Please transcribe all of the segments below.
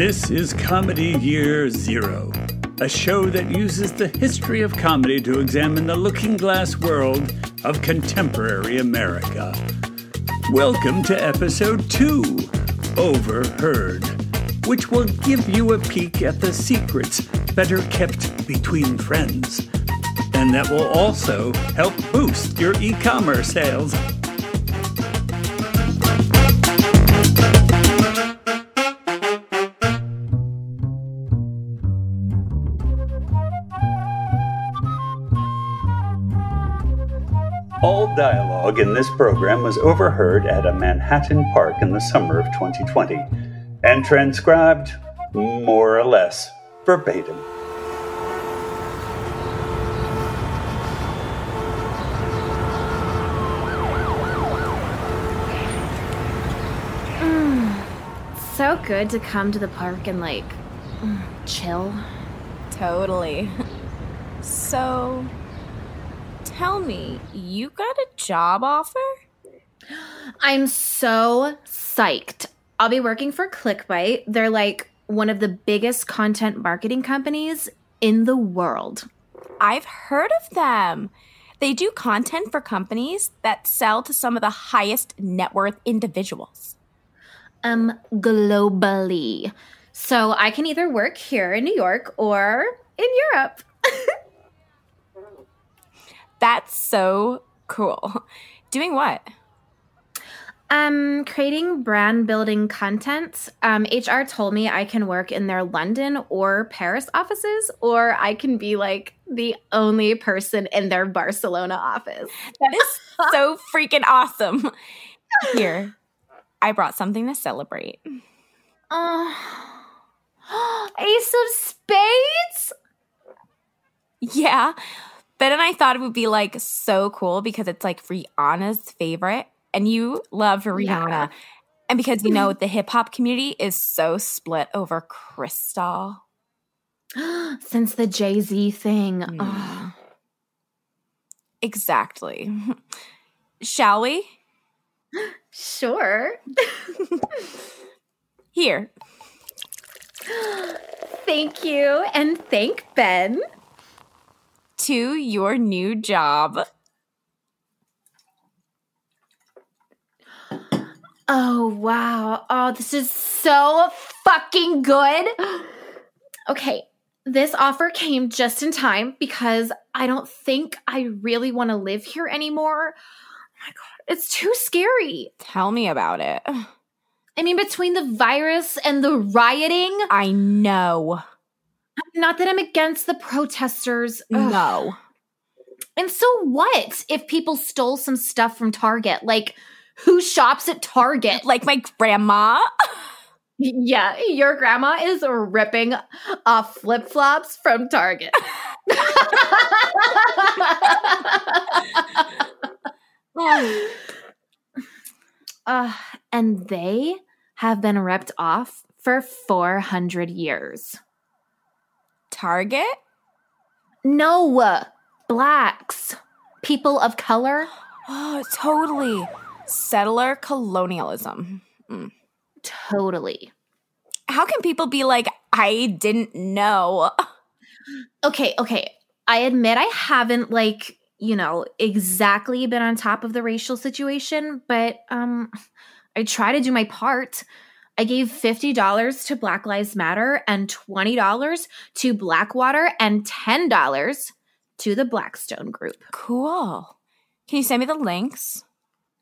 This is Comedy Year Zero, a show that uses the history of comedy to examine the looking glass world of contemporary America. Welcome to episode two Overheard, which will give you a peek at the secrets better kept between friends. And that will also help boost your e commerce sales. Dialogue in this program was overheard at a Manhattan park in the summer of 2020 and transcribed more or less verbatim. So good to come to the park and like mm, chill. Totally. So, tell me, you got a job offer? I'm so psyched. I'll be working for ClickBite. They're like one of the biggest content marketing companies in the world. I've heard of them. They do content for companies that sell to some of the highest net worth individuals. Um, globally. So I can either work here in New York or in Europe. That's so cool. Doing what? Um, creating brand building content. Um, HR told me I can work in their London or Paris offices, or I can be like the only person in their Barcelona office. That is so freaking awesome. Here, I brought something to celebrate. Oh, Ace of Spades? Yeah. Ben and I thought it would be like so cool because it's like Rihanna's favorite and you love Rihanna. Yeah. And because you know the hip hop community is so split over Cristal. Since the Jay Z thing. Mm. Ugh. Exactly. Shall we? Sure. Here. Thank you. And thank Ben. To your new job. Oh, wow. Oh, this is so fucking good. Okay, this offer came just in time because I don't think I really want to live here anymore. Oh my God, it's too scary. Tell me about it. I mean, between the virus and the rioting, I know. Not that I'm against the protesters. Ugh. No. And so what if people stole some stuff from Target? Like, who shops at Target? Like my grandma. Yeah, your grandma is ripping off flip flops from Target. uh, and they have been ripped off for 400 years. Target? No, blacks, people of color. Oh, totally. Settler colonialism. Mm. Totally. How can people be like, I didn't know? Okay, okay. I admit I haven't like, you know, exactly been on top of the racial situation, but um I try to do my part. I gave $50 to Black Lives Matter and $20 to Blackwater and $10 to the Blackstone Group. Cool. Can you send me the links?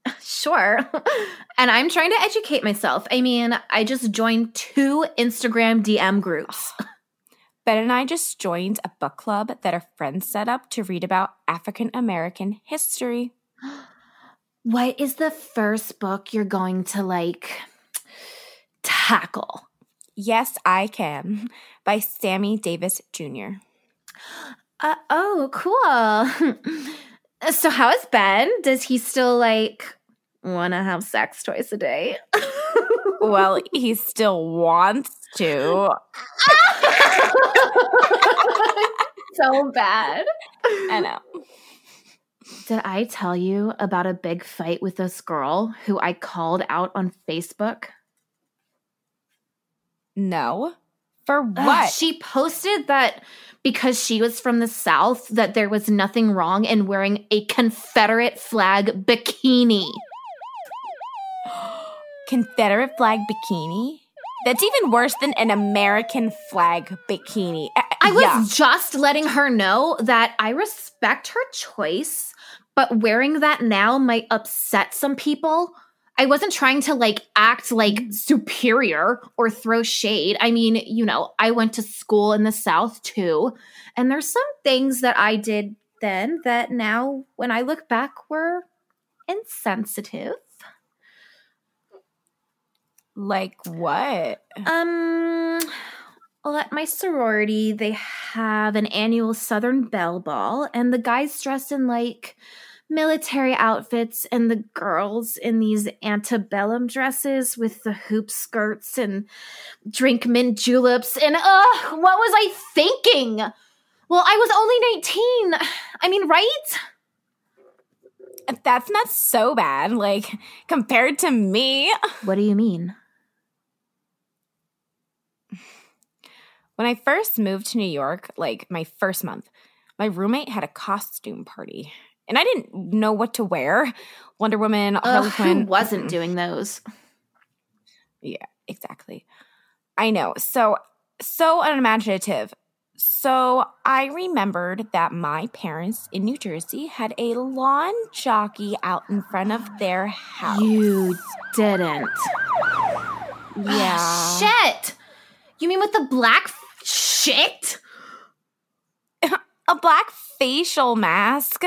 Sure. and I'm trying to educate myself. I mean, I just joined two Instagram DM groups. Ben and I just joined a book club that our friends set up to read about African American history. What is the first book you're going to like tackle? Yes, I Can by Sammy Davis Jr. Uh, oh, cool. so, how is Ben? Does he still like want to have sex twice a day? Well, he still wants to. so bad. I know. Did I tell you about a big fight with this girl who I called out on Facebook? No. For Ugh, what? she posted that because she was from the South, that there was nothing wrong in wearing a Confederate flag bikini. Confederate flag bikini? That's even worse than an American flag bikini. Uh, I was yeah. just letting her know that I respect her choice, but wearing that now might upset some people. I wasn't trying to like act like superior or throw shade. I mean, you know, I went to school in the South too, and there's some things that I did then that now, when I look back, were insensitive. Like what? Um, well, at my sorority, they have an annual Southern Belle Ball, and the guys dress in like military outfits, and the girls in these antebellum dresses with the hoop skirts and drink mint juleps. And ugh, what was I thinking? Well, I was only 19. I mean, right? That's not so bad, like compared to me. What do you mean? When I first moved to New York, like my first month, my roommate had a costume party. And I didn't know what to wear. Wonder Woman, Harley Ugh, who Quinn. wasn't doing those? Yeah, exactly. I know. So so unimaginative. So I remembered that my parents in New Jersey had a lawn jockey out in front of their house. You didn't. yeah. Shit! You mean with the black f- shit? a black facial mask.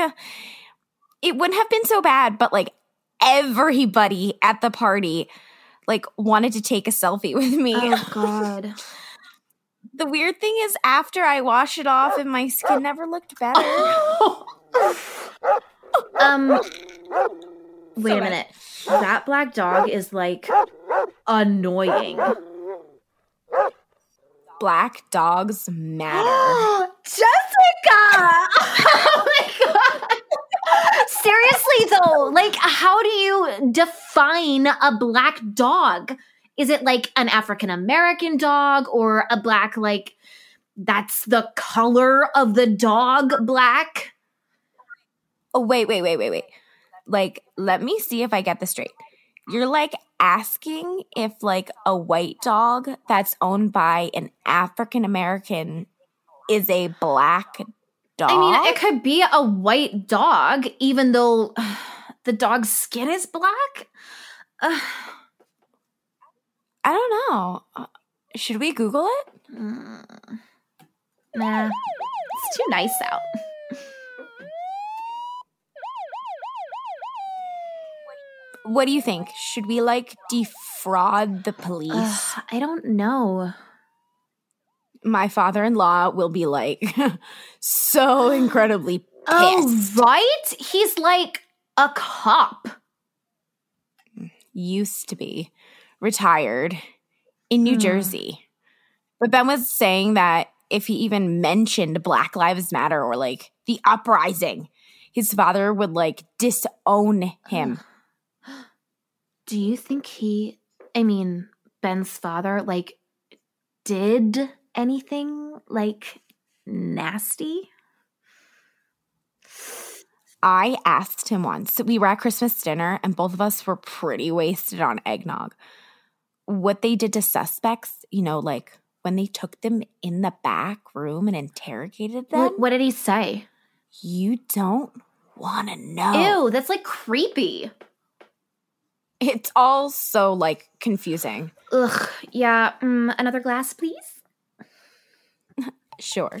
It wouldn't have been so bad, but like everybody at the party like wanted to take a selfie with me. Oh god. The weird thing is after I wash it off and my skin never looked better. um wait So a minute. That black dog is like annoying. Black dogs matter. Jessica! Seriously though, like how do you define a black dog? Is it like an African American dog or a black like that's the color of the dog black? Oh, wait, wait, wait, wait, wait. Like, let me see if I get this straight. You're like asking if like a white dog that's owned by an African American is a black dog. I mean, it could be a white dog even though the dog's skin is black. Ugh. I don't know. Uh, Should we Google it? Mm. Nah, it's too nice out. What do you think? Should we like defraud the police? I don't know. My father in law will be like so incredibly pissed. Oh, right? He's like a cop. Used to be retired in New Hmm. Jersey. But Ben was saying that if he even mentioned Black Lives Matter or like the uprising, his father would like disown him. Do you think he, I mean, Ben's father, like, did anything like nasty? I asked him once. We were at Christmas dinner and both of us were pretty wasted on eggnog. What they did to suspects, you know, like when they took them in the back room and interrogated them, What, what did he say? you don't want to know. Ew, that's like creepy. It's all so like confusing. Ugh, yeah. Mm, another glass, please? Sure.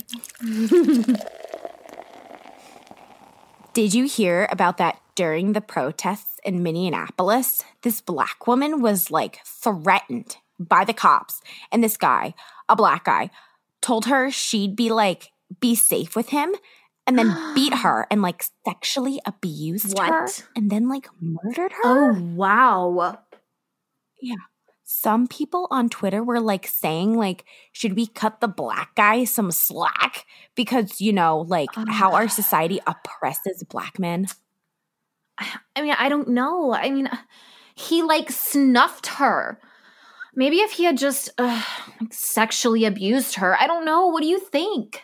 Did you hear about that during the protests in Minneapolis? This black woman was like threatened by the cops, and this guy, a black guy, told her she'd be like, be safe with him, and then beat her and like sexually abused her, and then like murdered her. Oh, wow. Some people on Twitter were like saying like should we cut the black guy some slack because you know like how our society oppresses black men. I mean, I don't know. I mean, he like snuffed her. Maybe if he had just uh, like sexually abused her. I don't know. What do you think?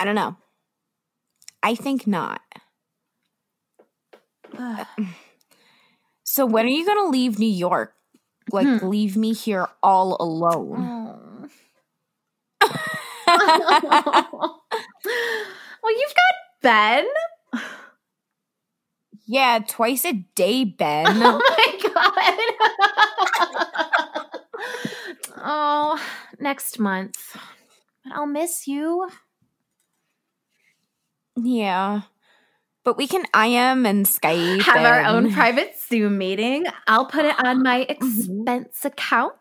I don't know. I think not. So when are you going to leave New York? Like Hmm. leave me here all alone. Oh. well, you've got Ben. yeah, twice a day, Ben. Oh my god. oh, next month. But I'll miss you. yeah. But we can IM and Skype. Have our own private Zoom meeting. I'll put it on my mm-hmm. expense account.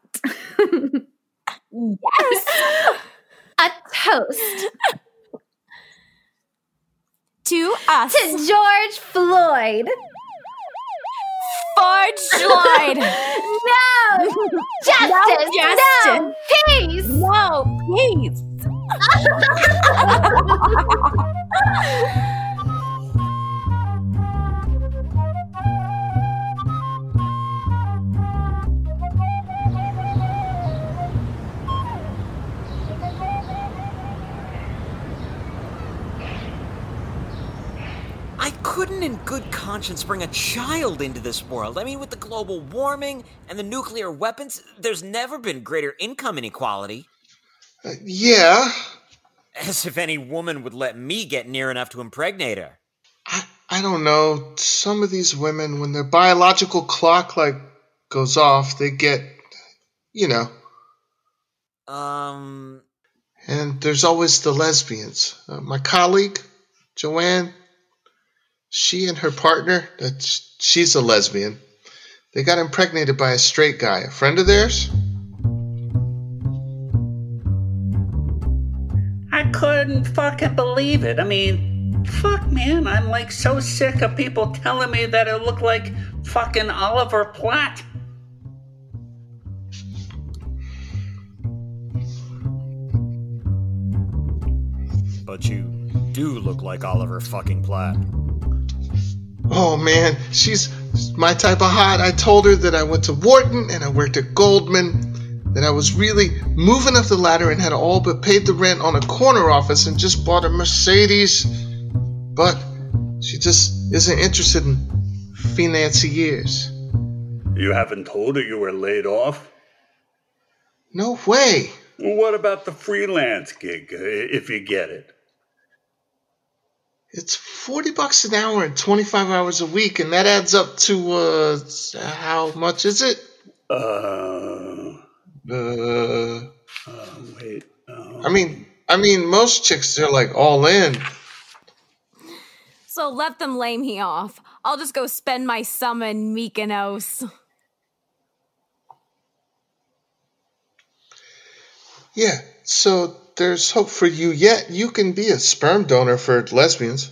Yes. A toast to us. to George Floyd. Fudge Floyd. No justice. justice. No peace. no, please. Couldn't in good conscience bring a child into this world. I mean, with the global warming and the nuclear weapons, there's never been greater income inequality. Uh, yeah, As if any woman would let me get near enough to impregnate her. I, I don't know. Some of these women, when their biological clock like goes off, they get, you know. Um, And there's always the lesbians. Uh, my colleague, Joanne, she and her partner, that's she's a lesbian. They got impregnated by a straight guy, a friend of theirs. I couldn't fucking believe it. I mean, fuck, man. I'm like so sick of people telling me that I look like fucking Oliver Platt. but you do look like Oliver fucking Platt. Oh man, she's my type of hot. I told her that I went to Wharton and I worked at Goldman, that I was really moving up the ladder and had all but paid the rent on a corner office and just bought a Mercedes. But she just isn't interested in financiers. You haven't told her you were laid off? No way. Well, what about the freelance gig, if you get it? It's 40 bucks an hour and 25 hours a week, and that adds up to, uh, how much is it? Uh, Uh, uh wait. I mean, I mean, most chicks, they're like all in. So let them lay me off. I'll just go spend my summer in Mykonos. Yeah, so there's hope for you yet. You can be a sperm donor for lesbians.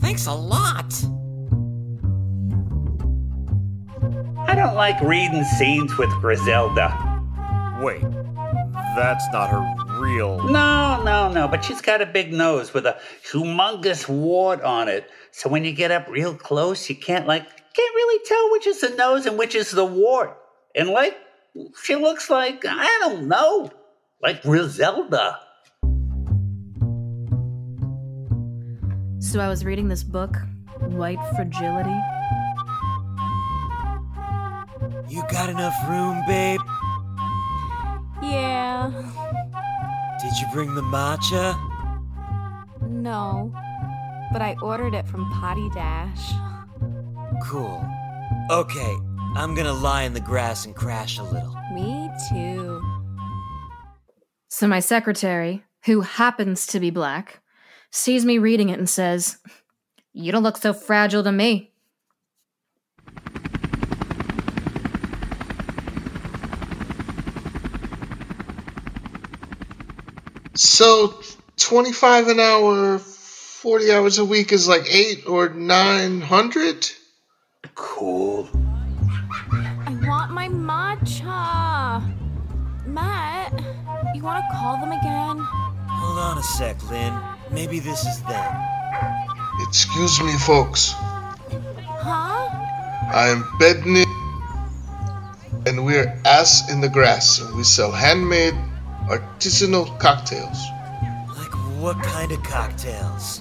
Thanks a lot. I don't like reading scenes with Griselda. Wait, that's not her real. No, no, no, but she's got a big nose with a humongous wart on it. So when you get up real close, you can't like can't really tell which is the nose and which is the wart. And like she looks like I don't know, like Griselda. So I was reading this book, White Fragility. You got enough room, babe? Yeah. Did you bring the matcha? No. But I ordered it from Potty Dash. Cool. Okay, I'm gonna lie in the grass and crash a little. Me too. So my secretary, who happens to be black, sees me reading it and says, You don't look so fragile to me. So 25 an hour, 40 hours a week is like 8 or 900? Cool. You want to call them again? Hold on a sec, Lynn. Maybe this is them. Excuse me, folks. Huh? I'm Bedni, and we're Ass in the Grass, and we sell handmade, artisanal cocktails. Like what kind of cocktails?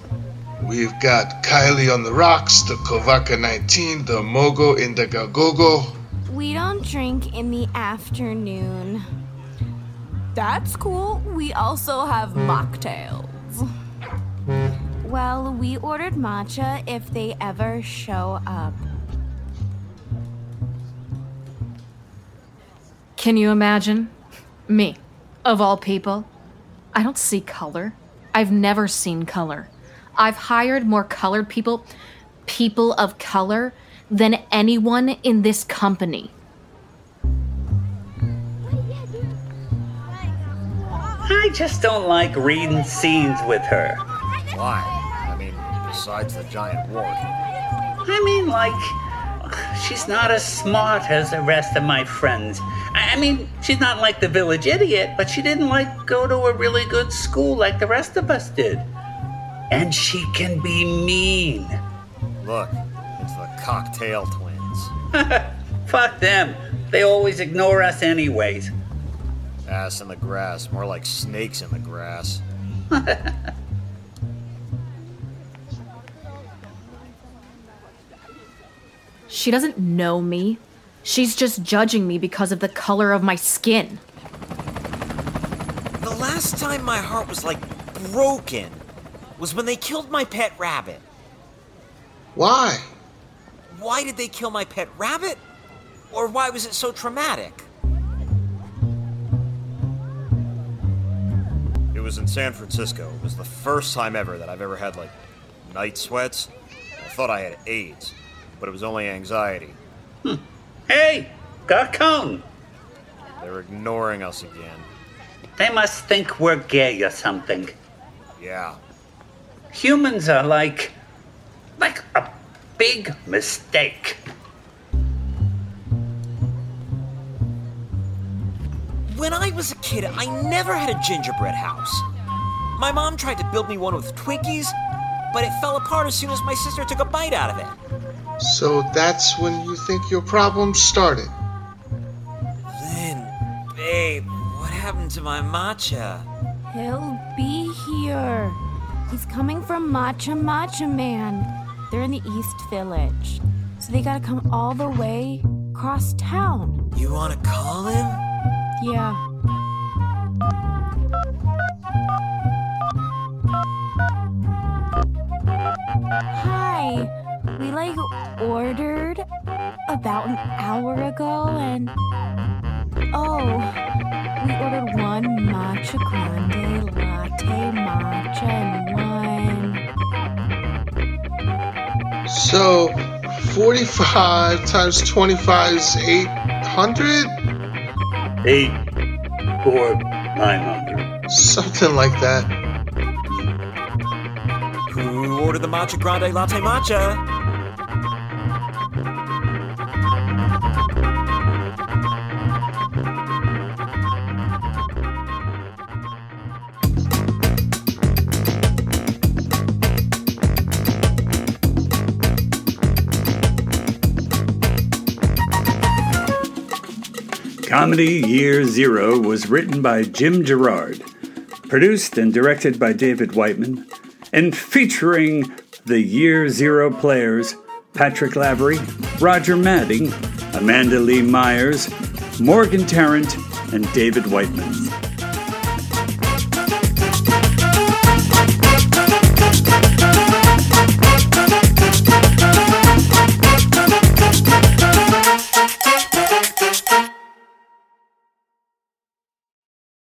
We've got Kylie on the rocks, the Kovaka 19, the Mogo in the Gagogo. We don't drink in the afternoon. That's cool. We also have mocktails. Well, we ordered matcha if they ever show up. Can you imagine? Me, of all people. I don't see color. I've never seen color. I've hired more colored people, people of color, than anyone in this company. I just don't like reading scenes with her. Why? I mean, besides the giant wart. I mean, like, she's not as smart as the rest of my friends. I I mean, she's not like the village idiot, but she didn't like go to a really good school like the rest of us did. And she can be mean. Look, it's the cocktail twins. Fuck them. They always ignore us anyways. Ass in the grass, more like snakes in the grass. She doesn't know me. She's just judging me because of the color of my skin. The last time my heart was like broken was when they killed my pet rabbit. Why? Why did they kill my pet rabbit? Or why was it so traumatic? Was in San Francisco. It was the first time ever that I've ever had, like, night sweats. I thought I had AIDS, but it was only anxiety. Hmm. Hey, got cone. They're ignoring us again. They must think we're gay or something. Yeah. Humans are like. like a big mistake. When I was a kid, I never had a gingerbread house. My mom tried to build me one with Twinkies, but it fell apart as soon as my sister took a bite out of it. So that's when you think your problems started. Lynn, babe, what happened to my matcha? He'll be here. He's coming from Matcha Matcha Man. They're in the East Village. So they gotta come all the way across town. You wanna call him? Yeah. Hi. We like ordered about an hour ago and oh, we ordered one matcha grande latte matcha and one. So 45 times 25 is 800? Eight or nine hundred. Something like that. Who ordered the matcha grande latte matcha? Comedy Year Zero was written by Jim Gerard, produced and directed by David Whiteman, and featuring the Year Zero players Patrick Lavery, Roger Madding, Amanda Lee Myers, Morgan Tarrant, and David Whiteman.